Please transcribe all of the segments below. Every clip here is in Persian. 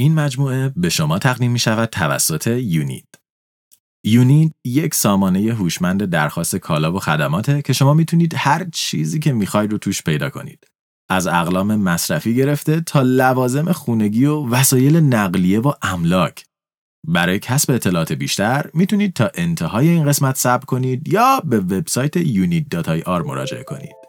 این مجموعه به شما تقدیم می شود توسط یونید. یونید یک سامانه هوشمند درخواست کالا و خدماته که شما می‌تونید هر چیزی که می‌خواید رو توش پیدا کنید. از اقلام مصرفی گرفته تا لوازم خونگی و وسایل نقلیه و املاک. برای کسب اطلاعات بیشتر می‌تونید تا انتهای این قسمت صبر کنید یا به وبسایت unit.ir مراجعه کنید.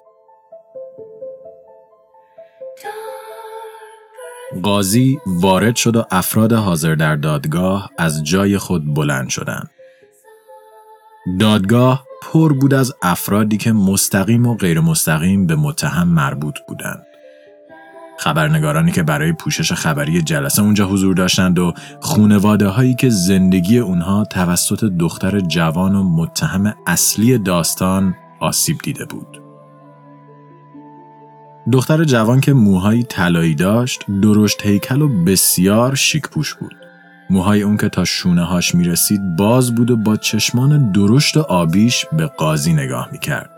قاضی وارد شد و افراد حاضر در دادگاه از جای خود بلند شدند. دادگاه پر بود از افرادی که مستقیم و غیر مستقیم به متهم مربوط بودند. خبرنگارانی که برای پوشش خبری جلسه اونجا حضور داشتند و خونواده هایی که زندگی اونها توسط دختر جوان و متهم اصلی داستان آسیب دیده بود. دختر جوان که موهای طلایی داشت درشت هیکل و بسیار شیک پوش بود. موهای اون که تا شونه هاش می رسید باز بود و با چشمان درشت و آبیش به قاضی نگاه می کرد.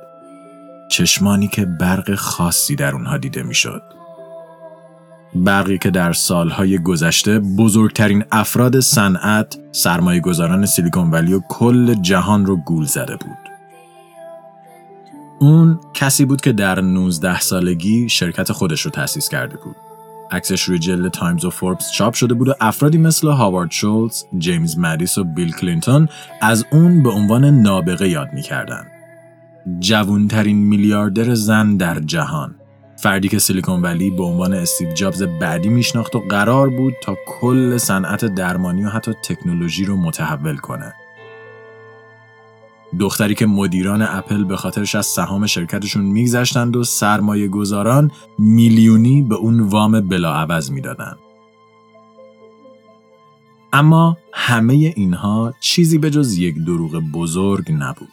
چشمانی که برق خاصی در اونها دیده می شد. برقی که در سالهای گذشته بزرگترین افراد صنعت، سرمایه گذاران سیلیکون ولی و کل جهان رو گول زده بود. اون کسی بود که در 19 سالگی شرکت خودش رو تأسیس کرده بود. عکسش روی جلد تایمز و فوربس چاپ شده بود و افرادی مثل هاوارد شولز، جیمز متیس و بیل کلینتون از اون به عنوان نابغه یاد می‌کردن. جوونترین میلیاردر زن در جهان. فردی که سیلیکون ولی به عنوان استیو جابز بعدی میشناخت و قرار بود تا کل صنعت درمانی و حتی تکنولوژی رو متحول کنه. دختری که مدیران اپل به خاطرش از سهام شرکتشون میگذشتند و سرمایه گذاران میلیونی به اون وام بلاعوض می‌دادند. اما همه اینها چیزی به جز یک دروغ بزرگ نبود.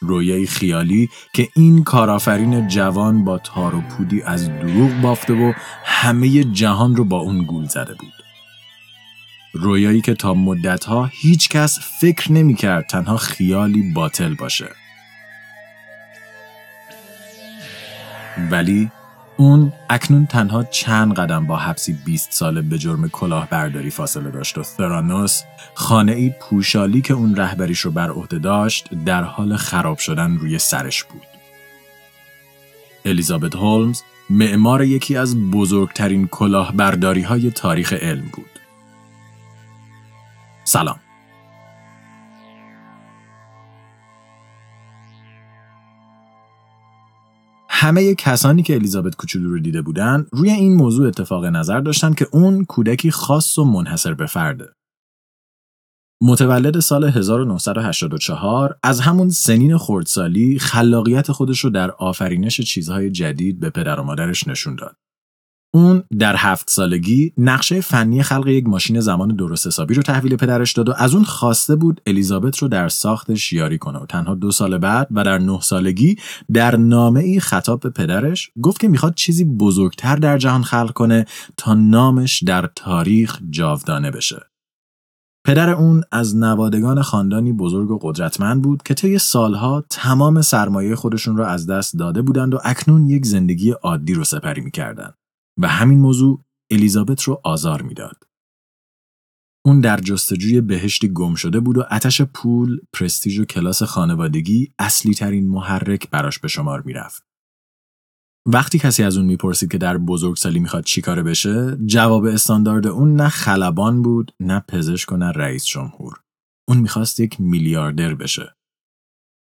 رویای خیالی که این کارآفرین جوان با تار و پودی از دروغ بافته و همه جهان رو با اون گول زده بود. رویایی که تا مدتها هیچ کس فکر نمی کرد تنها خیالی باطل باشه. ولی اون اکنون تنها چند قدم با حبسی 20 ساله به جرم کلاهبرداری فاصله داشت و ثرانوس خانه ای پوشالی که اون رهبریش رو بر عهده داشت در حال خراب شدن روی سرش بود. الیزابت هولمز معمار یکی از بزرگترین کلاهبرداری های تاریخ علم بود. سلام همه کسانی که الیزابت کوچولو رو دیده بودن روی این موضوع اتفاق نظر داشتن که اون کودکی خاص و منحصر به فرده. متولد سال 1984 از همون سنین خردسالی خلاقیت خودش رو در آفرینش چیزهای جدید به پدر و مادرش نشون داد. اون در هفت سالگی نقشه فنی خلق یک ماشین زمان درست حسابی رو تحویل پدرش داد و از اون خواسته بود الیزابت رو در ساختش یاری کنه و تنها دو سال بعد و در نه سالگی در نامه ای خطاب به پدرش گفت که می‌خواد چیزی بزرگتر در جهان خلق کنه تا نامش در تاریخ جاودانه بشه. پدر اون از نوادگان خاندانی بزرگ و قدرتمند بود که طی سالها تمام سرمایه خودشون را از دست داده بودند و اکنون یک زندگی عادی رو سپری می‌کردند. و همین موضوع الیزابت رو آزار می‌داد. اون در جستجوی بهشتی گم شده بود و اتش پول، پرستیژ و کلاس خانوادگی اصلی ترین محرک براش به شمار می‌رفت. وقتی کسی از اون می‌پرسید که در بزرگسالی می‌خواد چیکاره بشه، جواب استاندارد اون نه خلبان بود، نه پزشک و نه رئیس جمهور. اون می‌خواست یک میلیاردر بشه.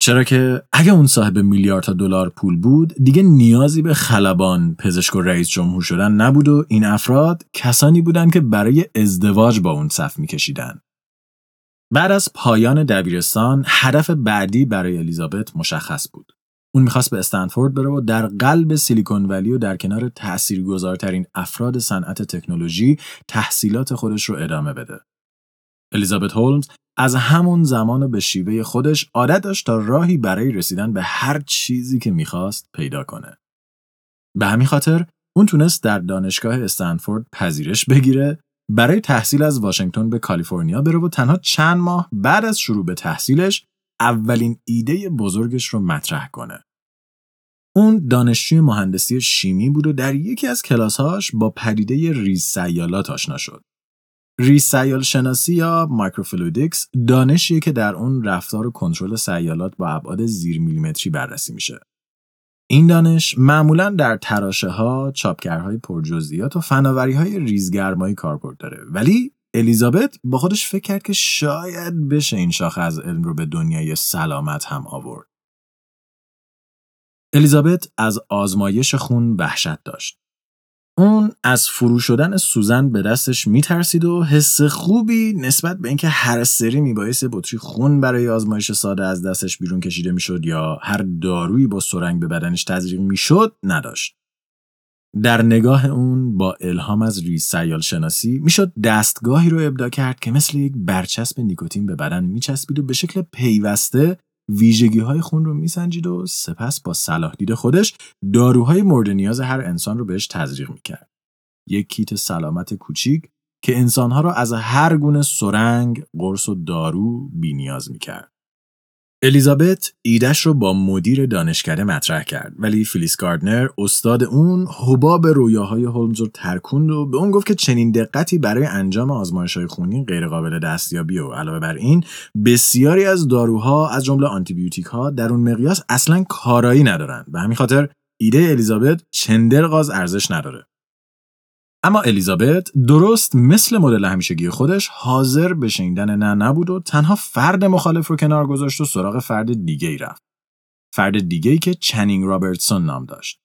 چرا که اگه اون صاحب میلیاردها دلار پول بود دیگه نیازی به خلبان پزشک و رئیس جمهور شدن نبود و این افراد کسانی بودند که برای ازدواج با اون صف میکشیدن. بعد از پایان دبیرستان هدف بعدی برای الیزابت مشخص بود. اون می‌خواست به استنفورد بره و در قلب سیلیکون ولی و در کنار تاثیرگذارترین افراد صنعت تکنولوژی تحصیلات خودش رو ادامه بده. الیزابت هولمز از همون زمان به شیوه خودش عادت داشت تا راهی برای رسیدن به هر چیزی که می‌خواست پیدا کنه. به همین خاطر اون تونست در دانشگاه استنفورد پذیرش بگیره برای تحصیل از واشنگتن به کالیفرنیا بره و تنها چند ماه بعد از شروع به تحصیلش اولین ایده بزرگش رو مطرح کنه. اون دانشجوی مهندسی شیمی بود و در یکی از کلاسهاش با پدیده ریز سیالات آشنا شد. ریزسیال شناسی یا microfluidics دانشیه که در اون رفتار و کنترل سیالات با ابعاد زیر میلیمتری بررسی میشه. این دانش معمولا در تراشه ها، چاپگرهای پرجزئیات و فناوری های ریزگرمایی کاربرد داره ولی الیزابت با خودش فکر کرد که شاید بشه این شاخه از علم رو به دنیای سلامت هم آورد. الیزابت از آزمایش خون وحشت داشت. اون از فرو شدن سوزن به دستش میترسید و حس خوبی نسبت به اینکه هر سری میبایست بطری خون برای آزمایش ساده از دستش بیرون کشیده می‌شد یا هر دارویی با سرنگ به بدنش تزریق می‌شد نداشت. در نگاه اون با الهام از ریز سیال شناسی می‌شد دستگاهی رو ابدا کرد که مثل یک برچسب نیکوتین به بدن میچسبید و به شکل پیوسته ویژگی های خون رو میسنجید و سپس با صلاح دید خودش داروهای مورد نیاز هر انسان رو بهش تزریق می‌کرد. یک کیت سلامت کوچیک که انسانها را از هر گونه سرنگ، قرص و دارو بینیاز می‌کرد. الیزابت ایدش رو با مدیر دانشکده مطرح کرد ولی فیلیس گاردنر استاد اون حباب رویاهای هولمز رو ترکوند و به اون گفت که چنین دقتی برای انجام آزمایش های خونی غیرقابل دستیابی و علاوه بر این بسیاری از داروها از جمله آنتیبیوتیک ها در اون مقیاس اصلا کارایی ندارن به همین خاطر ایده الیزابت چندر غاز ارزش نداره. اما الیزابت درست مثل مدل همیشگی خودش حاضر به شنیدن نه نبود و تنها فرد مخالف رو کنار گذاشت و سراغ فرد دیگه ای رفت. فرد دیگه ای که چنینگ رابرتسون نام داشت.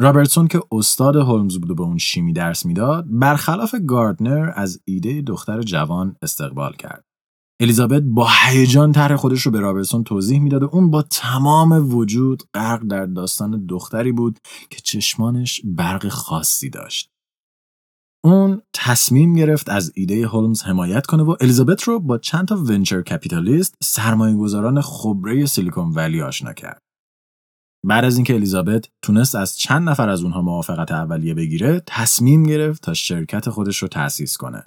رابرتسون که استاد هولمز بود و به اون شیمی درس می‌داد برخلاف گاردنر از ایده دختر جوان استقبال کرد. الیزابت با هیجان طرح خودش رو به رابرتسون توضیح می‌داد و اون با تمام وجود غرق در داستان دختری بود که چشمانش برق خاصی داشت. اون تصمیم گرفت از ایده هولمز حمایت کنه و الیزابت رو با چند تا ونچر کپیتالیست سرمایه گذاران خبره سیلیکون ولی آشنا کرد. بعد از اینکه الیزابت تونست از چند نفر از اونها موافقت اولیه بگیره، تصمیم گرفت تا شرکت خودش رو تأسیس کنه.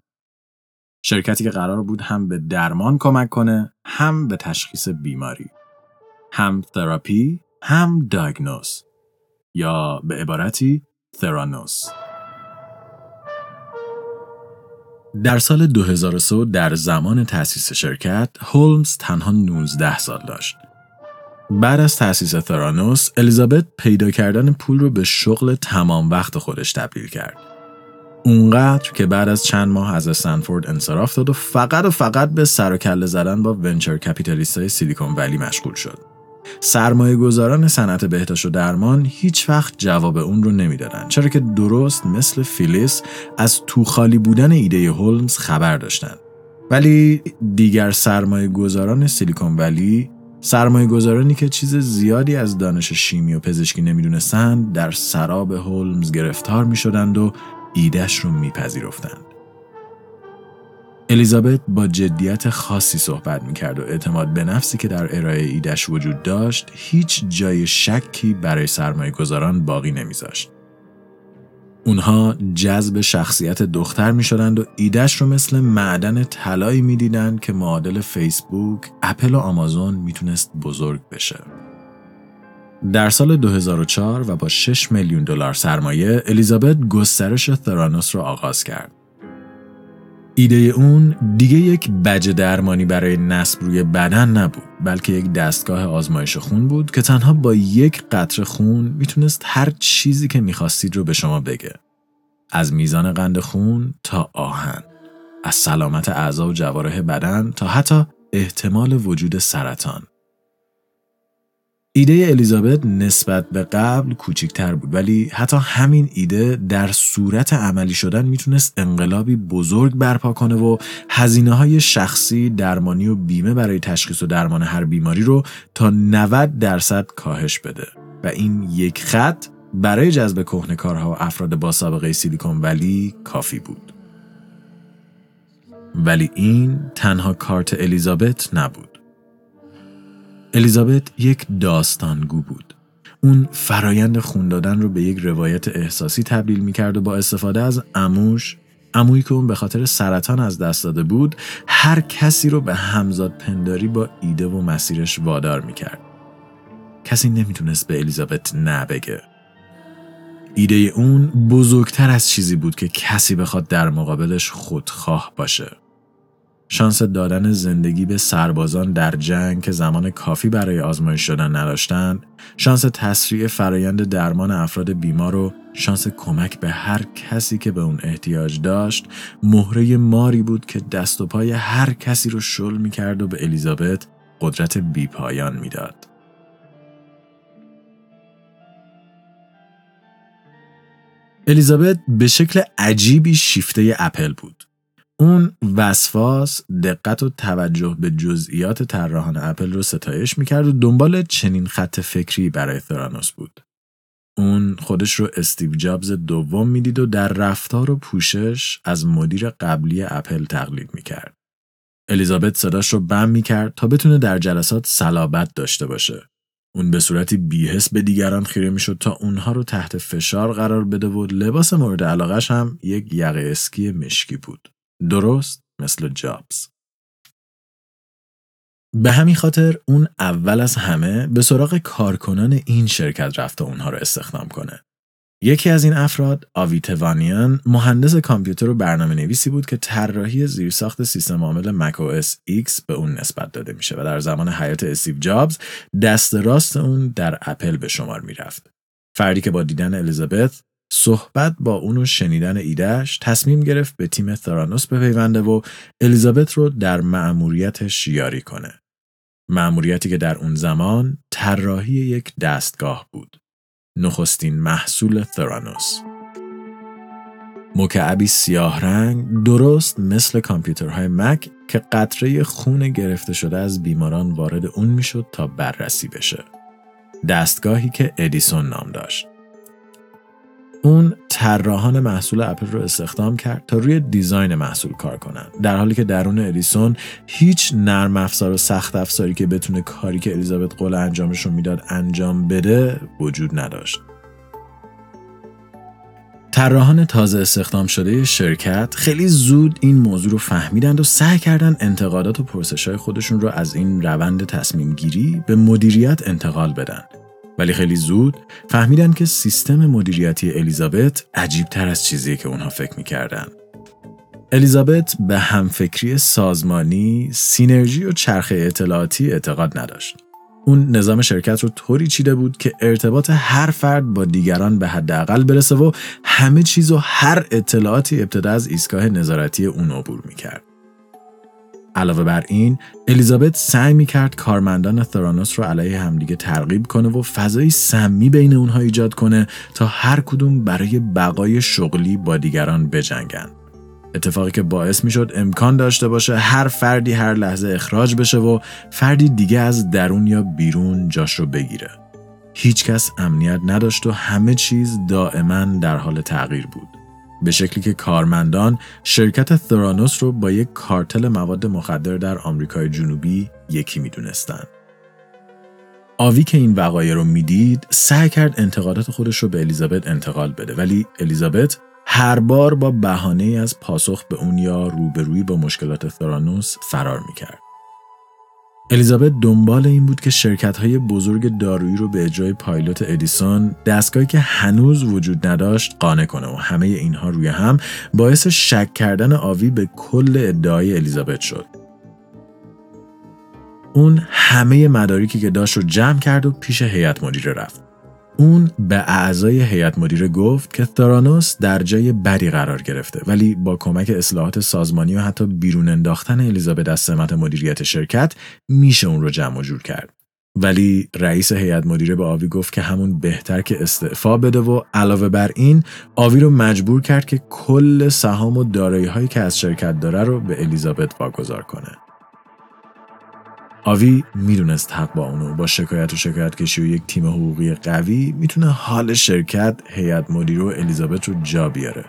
شرکتی که قرار بود هم به درمان کمک کنه، هم به تشخیص بیماری. هم تراپی، هم دایگنوز. یا به عبارتی ثرانوس. در سال 2003 در زمان تأسیس شرکت، هولمز تنها 19 سال داشت. بعد از تأسیس ترانوس، الیزابت پیدا کردن پول رو به شغل تمام وقت خودش تبدیل کرد. اونقدر که بعد از چند ماه از استنفورد انصراف داد و فقط و فقط به سر و کله زدن با ونچر کپیتالیست های سیلیکون ولی مشغول شد. سرمایه گذاران صنعت بهداشت و درمان هیچ وقت جواب اون رو نمی‌دادن چرا که درست مثل فیلیس از تو خالی بودن ایده هولمز خبر داشتن ولی دیگر سرمایه گذاران سیلیکون ولی سرمایه گذارانی که چیز زیادی از دانش شیمی و پزشکی نمی‌دونستند در سراب هولمز گرفتار می شدند و ایدهش رو میپذیرفتند. الیزابت با جدیت خاصی صحبت می‌کرد و اعتماد به نفسی که در ارائه ایدش وجود داشت هیچ جای شکی برای سرمایه گذاران باقی نمیذاشت. اونها جذب شخصیت دختر می شدند و ایدش رو مثل معدن طلایی می دیدند که معادل فیسبوک، اپل و آمازون می‌تونست بزرگ بشه. در سال 2004 و با 6 میلیون دلار سرمایه، الیزابت گسترش ثرانوس را آغاز کرد. ایده اون دیگه یک بج درمانی برای نصب روی بدن نبود بلکه یک دستگاه آزمایش خون بود که تنها با یک قطره خون می‌تونست هر چیزی که می‌خواستید رو به شما بگه. از میزان قند خون تا آهن از سلامت اعضا و جوارح بدن تا حتی احتمال وجود سرطان. ایده الیزابت نسبت به قبل کوچکتر بود ولی حتی همین ایده در صورت عملی شدن می‌تونست انقلابی بزرگ برپا کنه و هزینه های شخصی درمانی و بیمه برای تشخیص و درمان هر بیماری رو تا 90 درصد کاهش بده و این یک خط برای جذب کهنه‌کارها و افراد با سابقه سیلیکون ولی کافی بود. ولی این تنها کارت الیزابت نبود. الیزابت یک داستانگو بود. اون فرایند خون دادن رو به یک روایت احساسی تبدیل می کرد و با استفاده از اموش امویی که اون به خاطر سرطان از دست داده بود هر کسی رو به همزاد پنداری با ایده و مسیرش وادار می کرد. کسی نمی‌تونست به الیزابت نه بگه. ایده اون بزرگتر از چیزی بود که کسی بخواد در مقابلش خودخواه باشه. شانس دادن زندگی به سربازان در جنگ که زمان کافی برای آزمایش شدن نداشتند، شانس تسریع فرایند درمان افراد بیمار و شانس کمک به هر کسی که به اون احتیاج داشت، مهره ماری بود که دست و پای هر کسی رو شل می‌کرد و به الیزابت قدرت بیپایان می‌داد. الیزابت به شکل عجیبی شیفته اپل بود. اون وسواس دقت و توجه به جزئیات طراحان اپل رو ستایش می‌کرد و دنبال چنین خط فکری برای ثرانوس بود. اون خودش رو استیو جابز دوم می‌دید و در رفتار و پوشش از مدیر قبلی اپل تقلید می‌کرد. الیزابت صداش رو بم می‌کرد تا بتونه در جلسات صلابت داشته باشه. اون به صورتی بیهس به دیگران خیره می‌شد تا اونها رو تحت فشار قرار بده و لباس مورد علاقش هم یک یقه اسکی مشکی بود. درست مثل جابز. به همین خاطر اون اول از همه به سراغ کارکنان این شرکت رفت تا اونها رو استخدام کنه. یکی از این افراد آوی توانیان مهندس کامپیوتر و برنامه نویسی بود که طراحی زیرساخت سیستم عامل Mac OS X به اون نسبت داده میشه و در زمان حیات استیو جابز دست راست اون در اپل به شمار می‌رفت. فردی که با دیدن الیزابت صحبت با اون و شنیدن ایدهش تصمیم گرفت به تیم ثرانوس بپیونده و الیزابت رو در مأموریتش یاری کنه. مأموریتی که در اون زمان طراحی یک دستگاه بود. نخستین محصول ثرانوس. مکعبی سیاه رنگ درست مثل کامپیوترهای مک که قطره خون گرفته شده از بیماران وارد اون می‌شد تا بررسی بشه. دستگاهی که ادیسون نام داشت. اون طراحان محصول اپل رو استخدام کرد تا روی دیزاین محصول کار کنن. در حالی که درون ادیسون هیچ نرم افزار و سخت افزاری که بتونه کاری که الیزابت قول انجامش رو می‌داد انجام بده وجود نداشت. طراحان تازه استخدام شده شرکت خیلی زود این موضوع رو فهمیدند و سعی کردند انتقادات و پرسش های خودشون رو از این روند تصمیم گیری به مدیریت انتقال بدن. ولی خیلی زود فهمیدن که سیستم مدیریتی الیزابت عجیب تر از چیزی که اونها فکر می‌کردن. الیزابت به همفکری سازمانی، سینرژی و چرخه اطلاعاتی اعتقاد نداشت. اون نظام شرکت رو طوری چیده بود که ارتباط هر فرد با دیگران به حداقل برسه و همه چیز و هر اطلاعاتی ابتدا از ایستگاه نظارتی اون عبور می‌کرد. علاوه بر این الیزابت سعی می کرد کارمندان ثرانوس رو علیه همدیگه ترغیب کنه و فضایی سمی بین اونها ایجاد کنه تا هر کدوم برای بقای شغلی با دیگران بجنگن. اتفاقی که باعث می شد امکان داشته باشه هر فردی هر لحظه اخراج بشه و فردی دیگه از درون یا بیرون جاش رو بگیره. هیچکس امنیت نداشت و همه چیز دائما در حال تغییر بود. به شکلی که کارمندان شرکت ثرانوس رو با یک کارتل مواد مخدر در آمریکای جنوبی یکی می‌دونستند. آوی که این وقایع رو می‌دید سعی کرد انتقادات خودش رو به الیزابت انتقال بده ولی الیزابت هر بار با بهانه از پاسخ به اون یا روبرویی با مشکلات ثرانوس فرار می‌کرد. الیزابت دنبال این بود که شرکت های بزرگ دارویی رو به اجرای پایلوت ادیسون دستگاهی که هنوز وجود نداشت قانع کنه و همه اینها روی هم باعث شک کردن آوی به کل ادعای الیزابت شد. اون همه مدارکی که داشت رو جمع کرد و پیش هیئت مدیره رفت. اون به اعضای هیئت مدیره گفت که ثرانوس در جای بدی قرار گرفته ولی با کمک اصلاحات سازمانی و حتی بیرون انداختن الیزابت از سمت مدیریت شرکت میشه اون رو جمع جور کرد. ولی رئیس هیئت مدیره به آوی گفت که همون بهتر که استعفا بده و علاوه بر این آوی رو مجبور کرد که کل سهام و دارایی هایی که از شرکت داره رو به الیزابت واگذار کنه. آوی می‌دونست حق با اونو. با شکایت و شکایت کشی و یک تیم حقوقی قوی می‌تونه حال شرکت هیئت مدیره و الیزابت رو جا بیاره.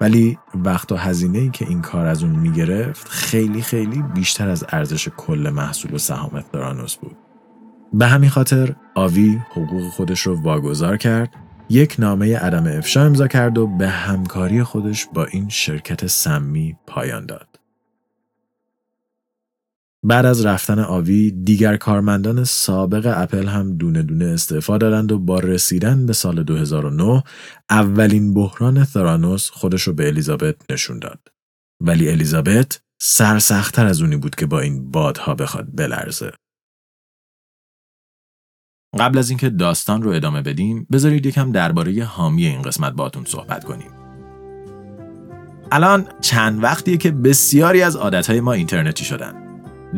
ولی وقت و هزینه ای که این کار از اون می‌گرفت خیلی خیلی بیشتر از ارزش کل محصول و سهام ثرانوس بود. به همین خاطر آوی حقوق خودش رو واگذار کرد یک نامه عدم افشا امضا کرد و به همکاری خودش با این شرکت سمی پایان داد. بعد از رفتن آوی دیگر کارمندان سابق اپل هم دونه دونه استعفا دادند و با رسیدن به سال 2009 اولین بحران ثرانوس خودش رو به الیزابت نشون داد. ولی الیزابت سرسختتر از اونی بود که با این بادها بخواد بلرزه. قبل از اینکه داستان رو ادامه بدیم بذارید یکم درباره حامی این قسمت باتون صحبت کنیم. الان چند وقتیه که بسیاری از عادتهای ما اینترنتی شدن.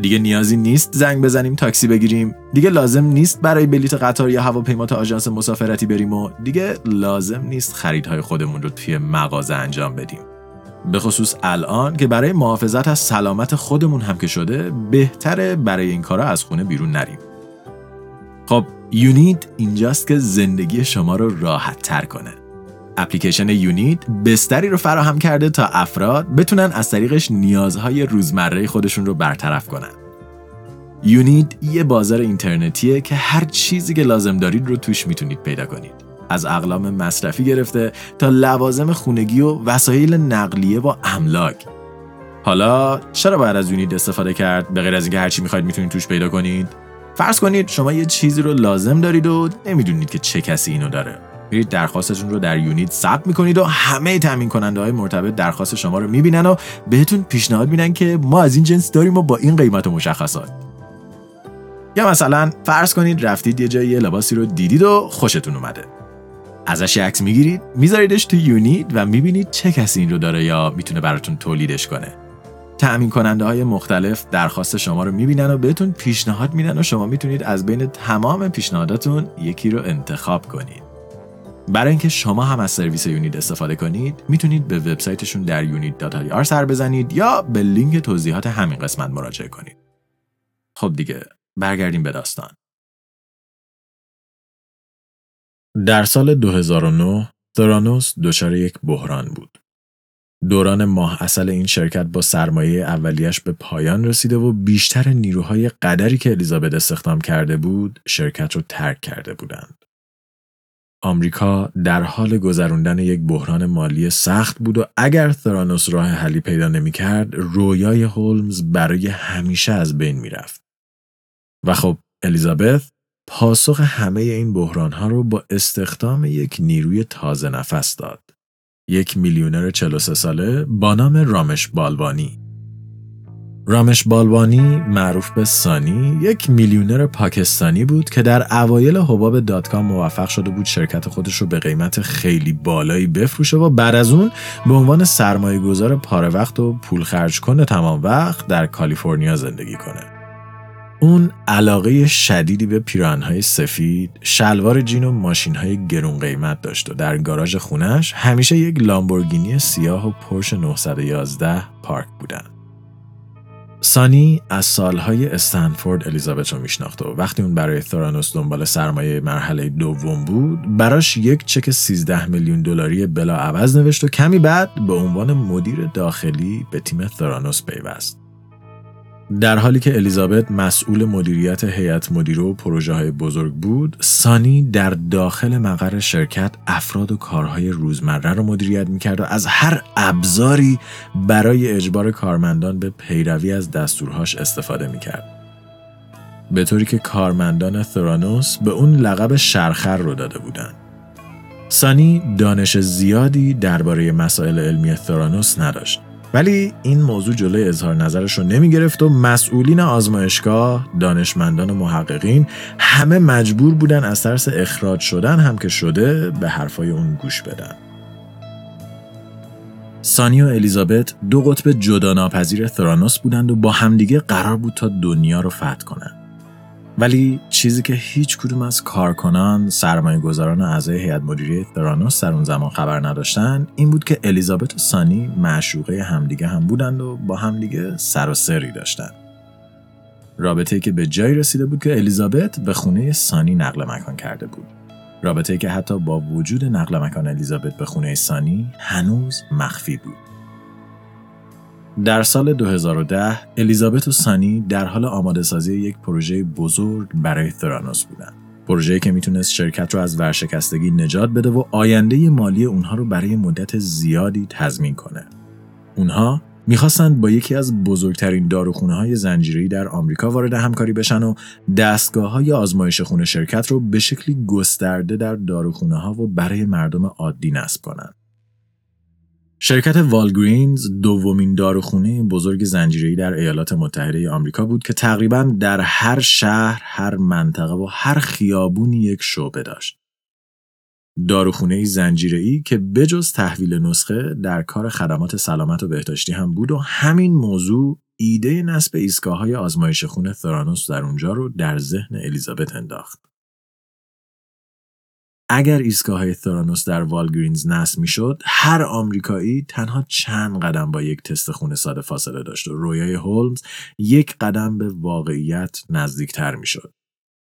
دیگه نیازی نیست زنگ بزنیم تاکسی بگیریم. دیگه لازم نیست برای بلیت قطار یا هواپیما تا آژانس مسافرتی بریم و دیگه لازم نیست خریدهای خودمون رو توی مغازه انجام بدیم. به خصوص الان که برای محافظت از سلامت خودمون هم که شده بهتره برای این کارا از خونه بیرون نریم. خب یونیت اینجاست که زندگی شما رو راحت تر کنه. اپلیکیشن یونیت بستری رو فراهم کرده تا افراد بتونن از طریقش نیازهای روزمره خودشون رو برطرف کنن. یونیت یه بازار اینترنتیه که هر چیزی که لازم دارید رو توش می‌تونید پیدا کنید. از اقلام مصرفی گرفته تا لوازم خونگی و وسایل نقلیه و املاک. حالا چرا باید از یونیت استفاده کرد به غیر از اینکه هر چی می‌خواید می‌تونید توش پیدا کنید؟ فرض کنید شما یه چیزی رو لازم دارید و نمی‌دونید که چه کسی اینو داره. میرید درخواستتون رو در یونیت ثبت می‌کنید و همه تامین کننده های مرتبط درخواست شما رو می‌بینن و بهتون پیشنهاد میدن که ما از این جنس داریم و با این قیمت و مشخصات. یا مثلا فرض کنید رفتید یه جایی لباسی رو دیدید و خوشتون اومده. ازش عکس می‌گیرید میذاریدش تو یونیت و می‌بینید چه کسی این رو داره یا می‌تونه براتون تولیدش کنه. تأمین کننده های مختلف درخواست شما رو می‌بینن و بهتون پیشنهاد میدن و شما می‌تونید از بین تمام پیشنهاداتون یکی رو انتخاب کنید. برای اینکه شما هم از سرویس یونیت استفاده کنید می‌تونید به وبسایتشون در unit.ir سر بزنید یا به لینک توضیحات همین قسمت مراجعه کنید. خب دیگه برگردیم به داستان. در سال 2009 ثرانوس دچار یک بحران بود. دوران ماه اصل این شرکت با سرمایه اولیش به پایان رسیده و بیشتر نیروهای قدری که الیزابت استخدام کرده بود شرکت رو ترک کرده بودند. آمریکا در حال گذراندن یک بحران مالی سخت بود و اگر ثرانوس راه حلی پیدا نمی‌کرد رویای هولمز برای همیشه از بین می‌رفت. و خب الیزابت پاسخ همه این بحران ها رو با استخدام یک نیروی تازه نفس داد. یک میلیونر 43 ساله با نام رامش بالوانی. رامش بالوانی معروف به سانی یک میلیونر پاکستانی بود که در اوایل حباب داتکام موفق شده بود شرکت خودش رو به قیمت خیلی بالایی بفروشه و بعد از اون به عنوان سرمایه گذار پاره وقت و پول خرج کنه تمام وقت در کالیفرنیا زندگی کنه. اون علاقه شدیدی به پیرانهای سفید، شلوار جین و ماشین های گرون قیمت داشت و در گاراژ خونش همیشه یک لامبورگینی سیاه و پرش 911 پارک بودن. سانی از سالهای استنفورد الیزابت رو میشناخت و وقتی اون برای ثرانوس دنبال سرمایه مرحله دوم بود براش یک چک 13 میلیون دلاری بلا عوض نوشت و کمی بعد به عنوان مدیر داخلی به تیم ثرانوس پیوست. در حالی که الیزابت مسئول مدیریت هیئت مدیره و پروژه های بزرگ بود، سانی در داخل مقر شرکت افراد و کارهای روزمره را مدیریت می‌کرد و از هر ابزاری برای اجبار کارمندان به پیروی از دستورهاش استفاده می‌کرد. به طوری که کارمندان ثرانوس به اون لقب شرخر رو داده بودند. سانی دانش زیادی درباره مسائل علمی ثرانوس نداشت ولی این موضوع جلوی اظهار نظرش رو نمی گرفت و مسئولین آزمایشگاه، دانشمندان و محققین همه مجبور بودن از ترس اخراج شدن هم که شده به حرفای اون گوش بدن. سانی و الیزابت دو قطب جدا ناپذیر ثرانوس بودند و با همدیگه قرار بود تا دنیا رو فتح کنند. ولی چیزی که هیچ کدوم از کارکنان سرمایه گذاران اعضای هیئت مدیره ترانوس در اون زمان خبر نداشتن این بود که الیزابت و سانی معشوقه همدیگه هم بودند و با همدیگه سر و سری داشتن. رابطه که به جایی رسیده بود که الیزابت به خونه سانی نقل مکان کرده بود. رابطه که حتی با وجود نقل مکان الیزابت به خونه سانی هنوز مخفی بود. در سال 2010 الیزابت و سانی در حال آماده سازی یک پروژه بزرگ برای ثرانوس بودند. پروژه‌ای که می‌تونست شرکت رو از ورشکستگی نجات بده و آینده مالی اونها رو برای مدت زیادی تضمین کنه. اونها می‌خواستند با یکی از بزرگترین داروخونه های زنجیری در آمریکا وارد همکاری بشن و دستگاه های آزمایش خونه شرکت رو به شکلی گسترده در داروخونه ها و برای مردم عادی نصب کنند. شرکت والگرینز دومین داروخونه بزرگ زنجیره‌ای در ایالات متحده آمریکا بود که تقریبا در هر شهر، هر منطقه و هر خیابونی یک شعبه داشت. داروخونه زنجیره‌ای که بجز تحویل نسخه در کار خدمات سلامت و بهداشتی هم بود و همین موضوع ایده نصب ایستگاه های آزمایش خون ثرانوس در اونجا رو در ذهن الیزابت انداخت. اگر ایستگاه های ثرانوس در والگرینز نصب می‌شد هر آمریکایی تنها چند قدم با یک تست خون ساده فاصله داشت و رویای هولمز یک قدم به واقعیت نزدیکتر می‌شد.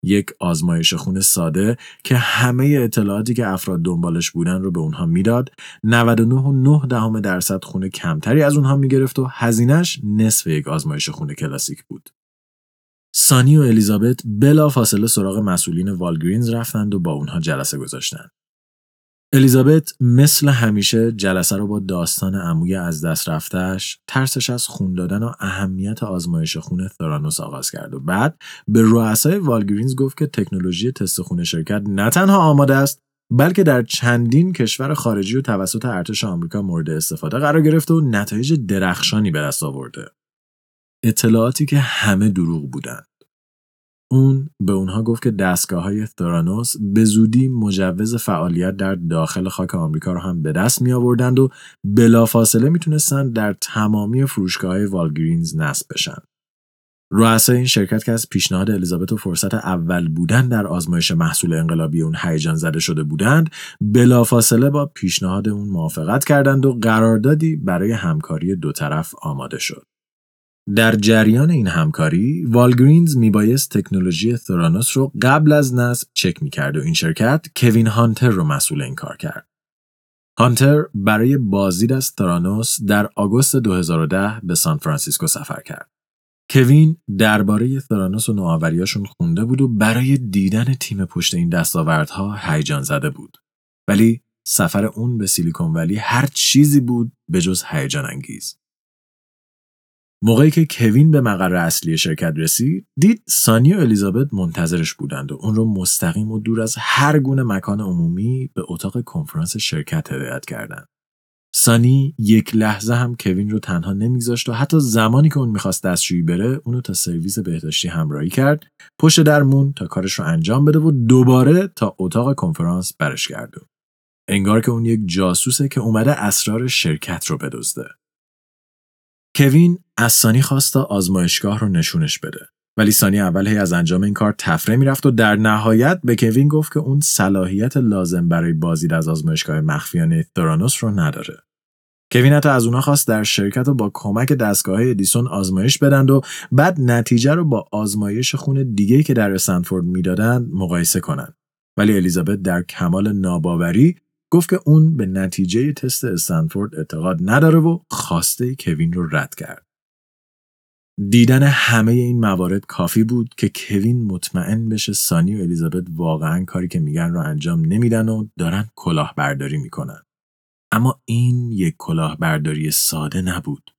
یک آزمایش خون ساده که همه اطلاعاتی که افراد دنبالش بودن رو به اونها می‌داد 99.9 دهم درصد خون کمتری از اونها می‌گرفت و هزینهش نصف یک آزمایش خون کلاسیک بود. سانی و الیزابت بلا فاصله سراغ مسئولین والگرینز رفتند و با اونها جلسه گذاشتند. الیزابت مثل همیشه جلسه رو با داستان عموی از دست رفتش ترسش از خون دادن و اهمیت آزمایش خون ثرانوس آغاز کرد و بعد به رؤسای والگرینز گفت که تکنولوژی تست خون شرکت نه تنها آماده است بلکه در چندین کشور خارجی و توسط ارتش آمریکا مورد استفاده قرار گرفته و نتایج درخشانی به دست آورده اطلاعاتی که همه دروغ بودند اون به اونها گفت که دستگاه های ثرانوس به زودی مجوز فعالیت در داخل خاک آمریکا رو هم به دست می آوردند و بلافاصله می‌تونستند در تمامی فروشگاه های والگرینز نصب بشن. رؤسای این شرکت که از پیشنهاد الیزابت و فرصت اول بودن در آزمایش محصول انقلابی اون هیجان زده شده بودند بلافاصله با پیشنهاد اون موافقت کردند و قراردادی برای همکاری دو طرف آماده شد. در جریان این همکاری والگرینز میبایست تکنولوژی ثرانوس رو قبل از نصب چک می‌کرد و این شرکت کوین هانتر رو مسئول این کار کرد. هانتر برای بازدید از ثرانوس در آگوست 2010 به سان فرانسیسکو سفر کرد. کوین درباره ثرانوس و نوآوریاشون خونده بود و برای دیدن تیم پشت این دستاوردها هیجان زده بود. ولی سفر اون به سیلیکون ولی هر چیزی بود به جز هیجان انگیز. موقعی که کوین به مقر اصلی شرکت رسید دید سانی و الیزابت منتظرش بودند و اون رو مستقیم و دور از هر گونه مکان عمومی به اتاق کنفرانس شرکت هدایت کردند. سانی یک لحظه هم کوین رو تنها نمیگذاشت و حتی زمانی که اون می‌خواست دستشویی بره اونو تا سرویس بهداشتی همراهی کرد پشت در مون تا کارش رو انجام بده و دوباره تا اتاق کنفرانس برش گردون انگار که اون یک جاسوسه که اومده اسرار شرکت رو بدزده. کوین از سانی خواست تا آزمایشگاه رو نشونش بده. ولی سانی اول هی از انجام این کار تفره می‌رفت و در نهایت به کوین گفت که اون صلاحیت لازم برای بازدید از آزمایشگاه مخفیانه ترانوس رو نداره. کوین حتی از اونا خواست در شرکت رو با کمک دستگاه ادیسون آزمایش بدند و بعد نتیجه رو با آزمایش خون دیگه که در استنفورد می‌دادند مقایسه کنند. ولی الیزابت در کمال ناباوری گفت که اون به نتیجه تست استنفورد اعتقاد نداره و خواسته کوین رو رد کرد. دیدن همه این موارد کافی بود که کوین مطمئن بشه سانی و الیزابت واقعا کاری که میگن رو انجام نمیدن و دارن کلاهبرداری می‌کنن. اما این یک کلاهبرداری ساده نبود.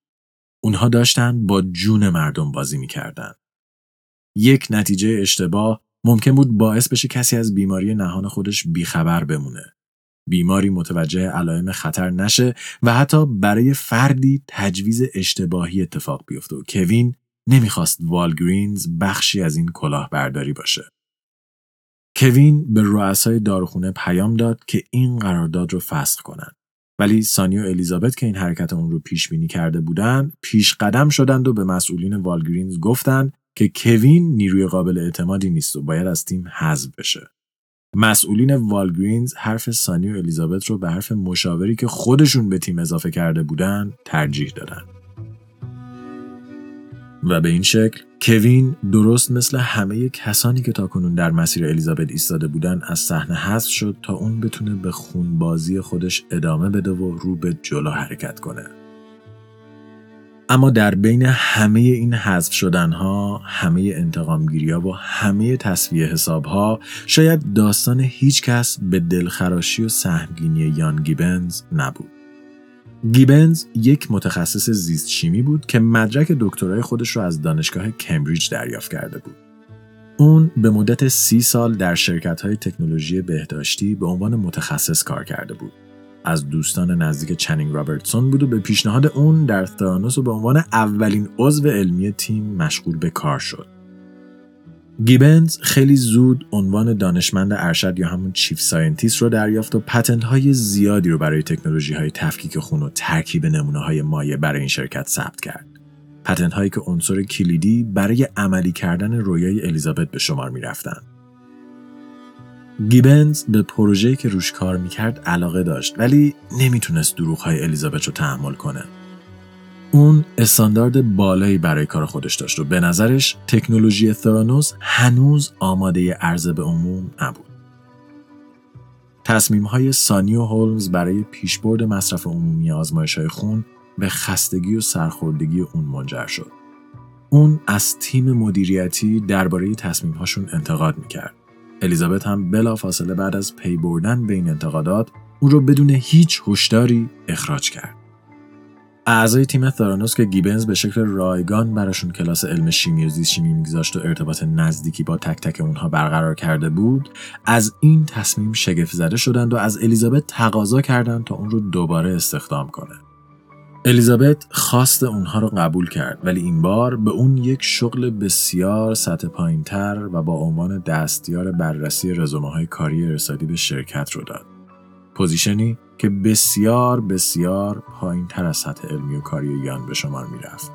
اونها داشتن با جون مردم بازی می‌کردن. یک نتیجه اشتباه ممکن بود باعث بشه کسی از بیماری نهان خودش بیخبر بمونه. بیماری متوجه علائم خطر نشه و حتی برای فردی تجویز اشتباهی اتفاق بیفته و کوین نمی‌خواست والگرینز بخشی از این کلاهبرداری باشه. کوین به رؤسای داروخونه پیام داد که این قرارداد رو فسخ کنند. ولی سانی و الیزابت که این حرکت اون رو پیش بینی کرده بودند پیش قدم شدند و به مسئولین والگرینز گفتند که کوین نیروی قابل اعتمادی نیست و باید از تیم حذف بشه. مسئولین والگرینز حرف سانی و الیزابت رو به حرف مشاوری که خودشون به تیم اضافه کرده بودن ترجیح دادن. و به این شکل کوین درست مثل همه کسانی که تاکنون در مسیر الیزابت ایستاده بودن از صحنه حذف شد تا اون بتونه به خونبازی خودش ادامه بده و رو به جلو حرکت کنه. اما در بین همه این حذف شدنها، همه انتقامگیری ها و همه تصویه حساب ها شاید داستان هیچ کس به دلخراشی و سهمگینی یان گیبنز نبود. گیبنز یک متخصص زیست شیمی بود که مدرک دکترای خودش رو از دانشگاه کمبریج دریافت کرده بود. اون به مدت سی سال در شرکت های تکنولوژی بهداشتی به عنوان متخصص کار کرده بود. از دوستان نزدیک چنینگ رابرتسون بود و به پیشنهاد اون در ثرانوس و به عنوان اولین عضو علمی تیم مشغول به کار شد. گیبنز خیلی زود عنوان دانشمند ارشد یا همون chief scientist رو دریافت و patent های زیادی رو برای تکنولوژی های تفکیک خون و ترکیب نمونه های مایع برای این شرکت ثبت کرد. پتنت هایی که عنصر کلیدی برای عملی کردن رویای الیزابت به شمار می رفتن. گیبنز به پروژه‌ای که روش کار می‌کرد علاقه داشت ولی نمی‌تونست های الیزابت رو تحمل کنه. اون استاندارد بالایی برای کار خودش داشت و به نظرش تکنولوژی ثرانوس هنوز آماده عرضه به عموم نبود. تصمیم های سانی و هولمز برای پیشبرد مصرف عمومی آزمایش های خون به خستگی و سرخوردگی اون منجر شد. اون از تیم مدیریتی درباره تصمیم هاشون انتقاد می‌کرد. الیزابت هم بلافاصله بعد از پی بردن به این انتقادات اون رو بدون هیچ هشداری اخراج کرد. اعضای تیم ثرانوس که گیبنز به شکل رایگان براشون کلاس علم شیمی و زیست شیمی میگذاشت و ارتباط نزدیکی با تک تک اونها برقرار کرده بود از این تصمیم شگفت زده شدند و از الیزابت تقاضا کردند تا اون رو دوباره استخدام کنه. الیزابت خواست اونها رو قبول کرد ولی این بار به اون یک شغل بسیار سطح پایینتر و با عنوان دستیار بررسی رزومه های کاری ارسالی به شرکت رو داد. position ی که بسیار بسیار پایین تر از سطح علمی و کاری ایان به شمار می رفت.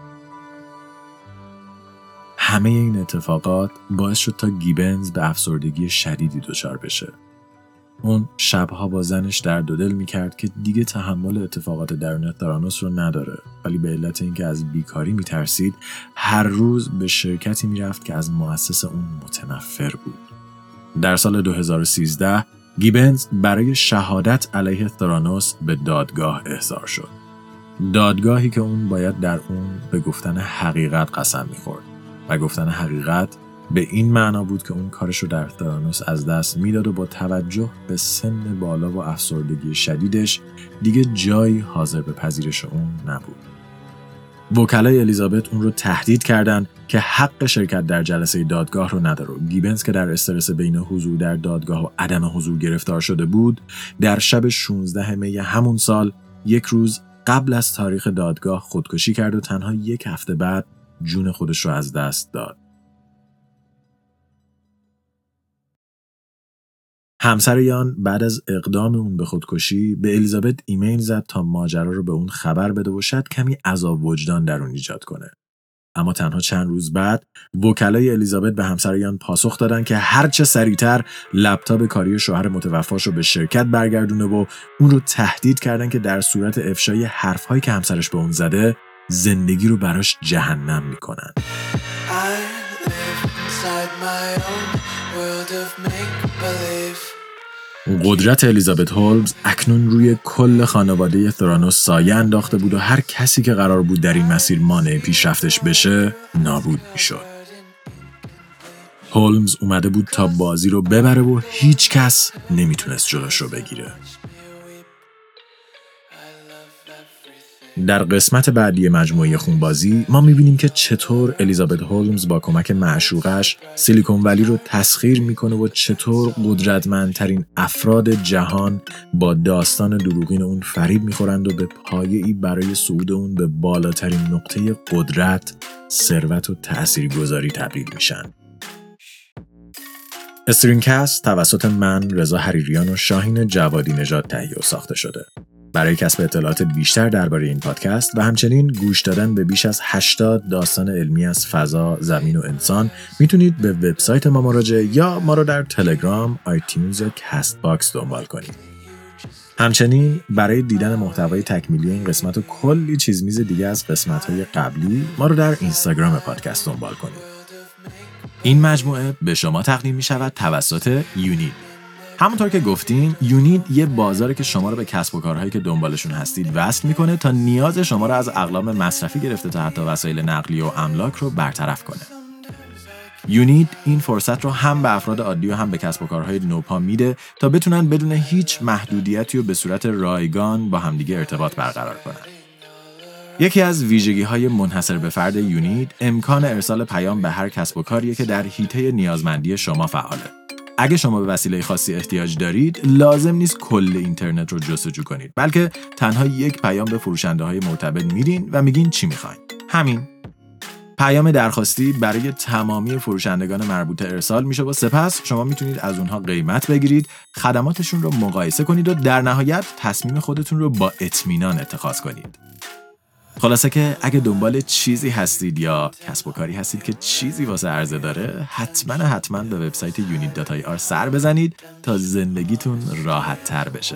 همه این اتفاقات باعث شد تا گیبنز به افسردگی شدیدی دچار بشه. اون شبها با زنش درد و دل می‌کرد که دیگه تحمل اتفاقات درون ترانوس رو نداره ولی به علت اینکه از بیکاری میترسید هر روز به شرکتی می‌رفت که از مؤسس اون متنفر بود. در سال 2013 گیبنز برای شهادت علیه ترانوس به دادگاه احضار شد. دادگاهی که اون باید در اون به گفتن حقیقت قسم می‌خورد و گفتن حقیقت به این معنا بود که اون کارش رو در ترانوس از دست می‌داد و با توجه به سن بالا و افسردگی شدیدش دیگه جایی حاضر به پذیرش اون نبود. وکلای الیزابت اون رو تهدید کردند که حق شرکت در جلسه دادگاه رو نداره گیبنز که در استرس بین حضور در دادگاه و عدم حضور گرفتار شده بود در شب 16 می همون سال یک روز قبل از تاریخ دادگاه خودکشی کرد و تنها یک هفته بعد جون خودش رو از دست داد. همسر یان بعد از اقدام اون به خودکشی به الیزابت ایمیل زد تا ماجرا رو به اون خبر بده و شاید کمی عذاب وجدان در اون ایجاد کنه. اما تنها چند روز بعد وکلای الیزابت به همسر یان پاسخ دادن که هرچه سریعتر لپتاپ کاری شوهر متوفاش رو به شرکت برگردونه و اون رو تهدید کردن که در صورت افشای حرفهایی که همسرش به اون زده زندگی رو براش جهنم می‌کنن. قدرت الیزابت هولمز اکنون روی کل خانواده ثرانوس سایه انداخته بود و هر کسی که قرار بود در این مسیر مانع پیشرفتش بشه نابود می‌شد. هولمز اومده بود تا بازی رو ببره و هیچ کس نمی‌تونست جلوش رو بگیره. در قسمت بعدی مجموعه خونبازی ما می‌بینیم که چطور الیزابت هولمز با کمک معشوقش سیلیکون ولی رو تسخیر می‌کنه و چطور قدرتمندترین افراد جهان با داستان دروغین اون فریب می‌خورند و به پایه‌ای برای صعود اون به بالاترین نقطه قدرت، ثروت و تاثیرگذاری تبدیل میشن. StringCast توسط من رضا حریریان و شاهین جوادی نژاد تهیه و ساخته شده. برای کسب اطلاعات بیشتر درباره این پادکست و همچنین گوش دادن به بیش از 80 داستان علمی از فضا، زمین و انسان می‌تونید به وبسایت ما مراجعه یا ما رو در تلگرام، iTunes یا Castbox دنبال کنید. همچنین برای دیدن محتوای تکمیلی این قسمت و کلی چیز میز دیگه از قسمت های قبلی ما رو در اینستاگرام پادکست دنبال کنید. این مجموعه به شما تقدیم می شود توسط یونید همونطور که گفتیم یونید یه بازاره که شما رو به کسب و کارهایی که دنبالشون هستید وصل می‌کنه تا نیاز شما رو از اقلام مصرفی گرفته تا حتی وسایل نقلی و املاک رو برطرف کنه یونیت این فرصت رو هم به افراد عادی و هم به کسب و کارهای نوپا میده تا بتونن بدون هیچ محدودیتی و به صورت رایگان با همدیگه ارتباط برقرار کنن. یکی از ویژگی های منحصر به فرد یونیت امکان ارسال پیام به هر کسب و کاریه که در حیطه نیازمندی شما فعاله. اگه شما به وسیله خاصی احتیاج دارید، لازم نیست کل اینترنت رو جستجو کنید، بلکه تنها یک پیام به فروشنده های مرتبط میدین و میگین چی می‌خواین. همین. پیام درخواستی برای تمامی فروشندگان مربوطه ارسال میشه و سپس شما می‌تونید از اونها قیمت بگیرید، خدماتشون رو مقایسه کنید و در نهایت تصمیم خودتون رو با اطمینان اتخاذ کنید. خلاصه که اگه دنبال چیزی هستید یا کسب و کاری هستید که چیزی واسه عرضه داره حتما حتما به وبسایت آر سر بزنید تا زندگیتون راحت تر بشه.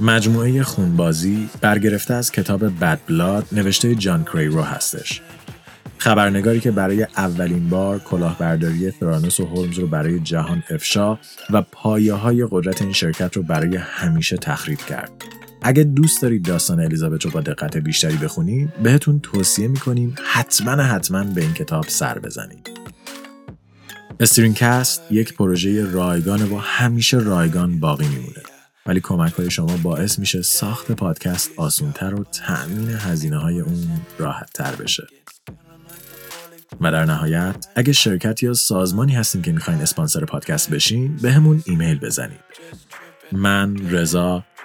مجموعه خونبازی برگرفته از کتاب بد بلاد نوشته جان کریرو هستش. خبرنگاری که برای اولین بار کلاهبرداری فرانوس و هولمز رو برای جهان افشا و پایه های قدرت این شرکت رو برای همیشه تخریب کرد. اگه دوست دارید داستان الیزابت رو با دقت بیشتری بخونید بهتون توصیه می‌کنیم حتما حتما به این کتاب سر بزنید. استرینکست یک پروژه رایگانه و همیشه رایگان باقی میمونه. ولی کمک های شما باعث میشه ساخت پادکست آسونتر و تأمین هزینه های اون راحت تر بشه. و در نهایت اگه شرکت یا سازمانی هستین که می‌خواین اسپانسر پادکست بشین به همون ایمیل بزنید. من رضا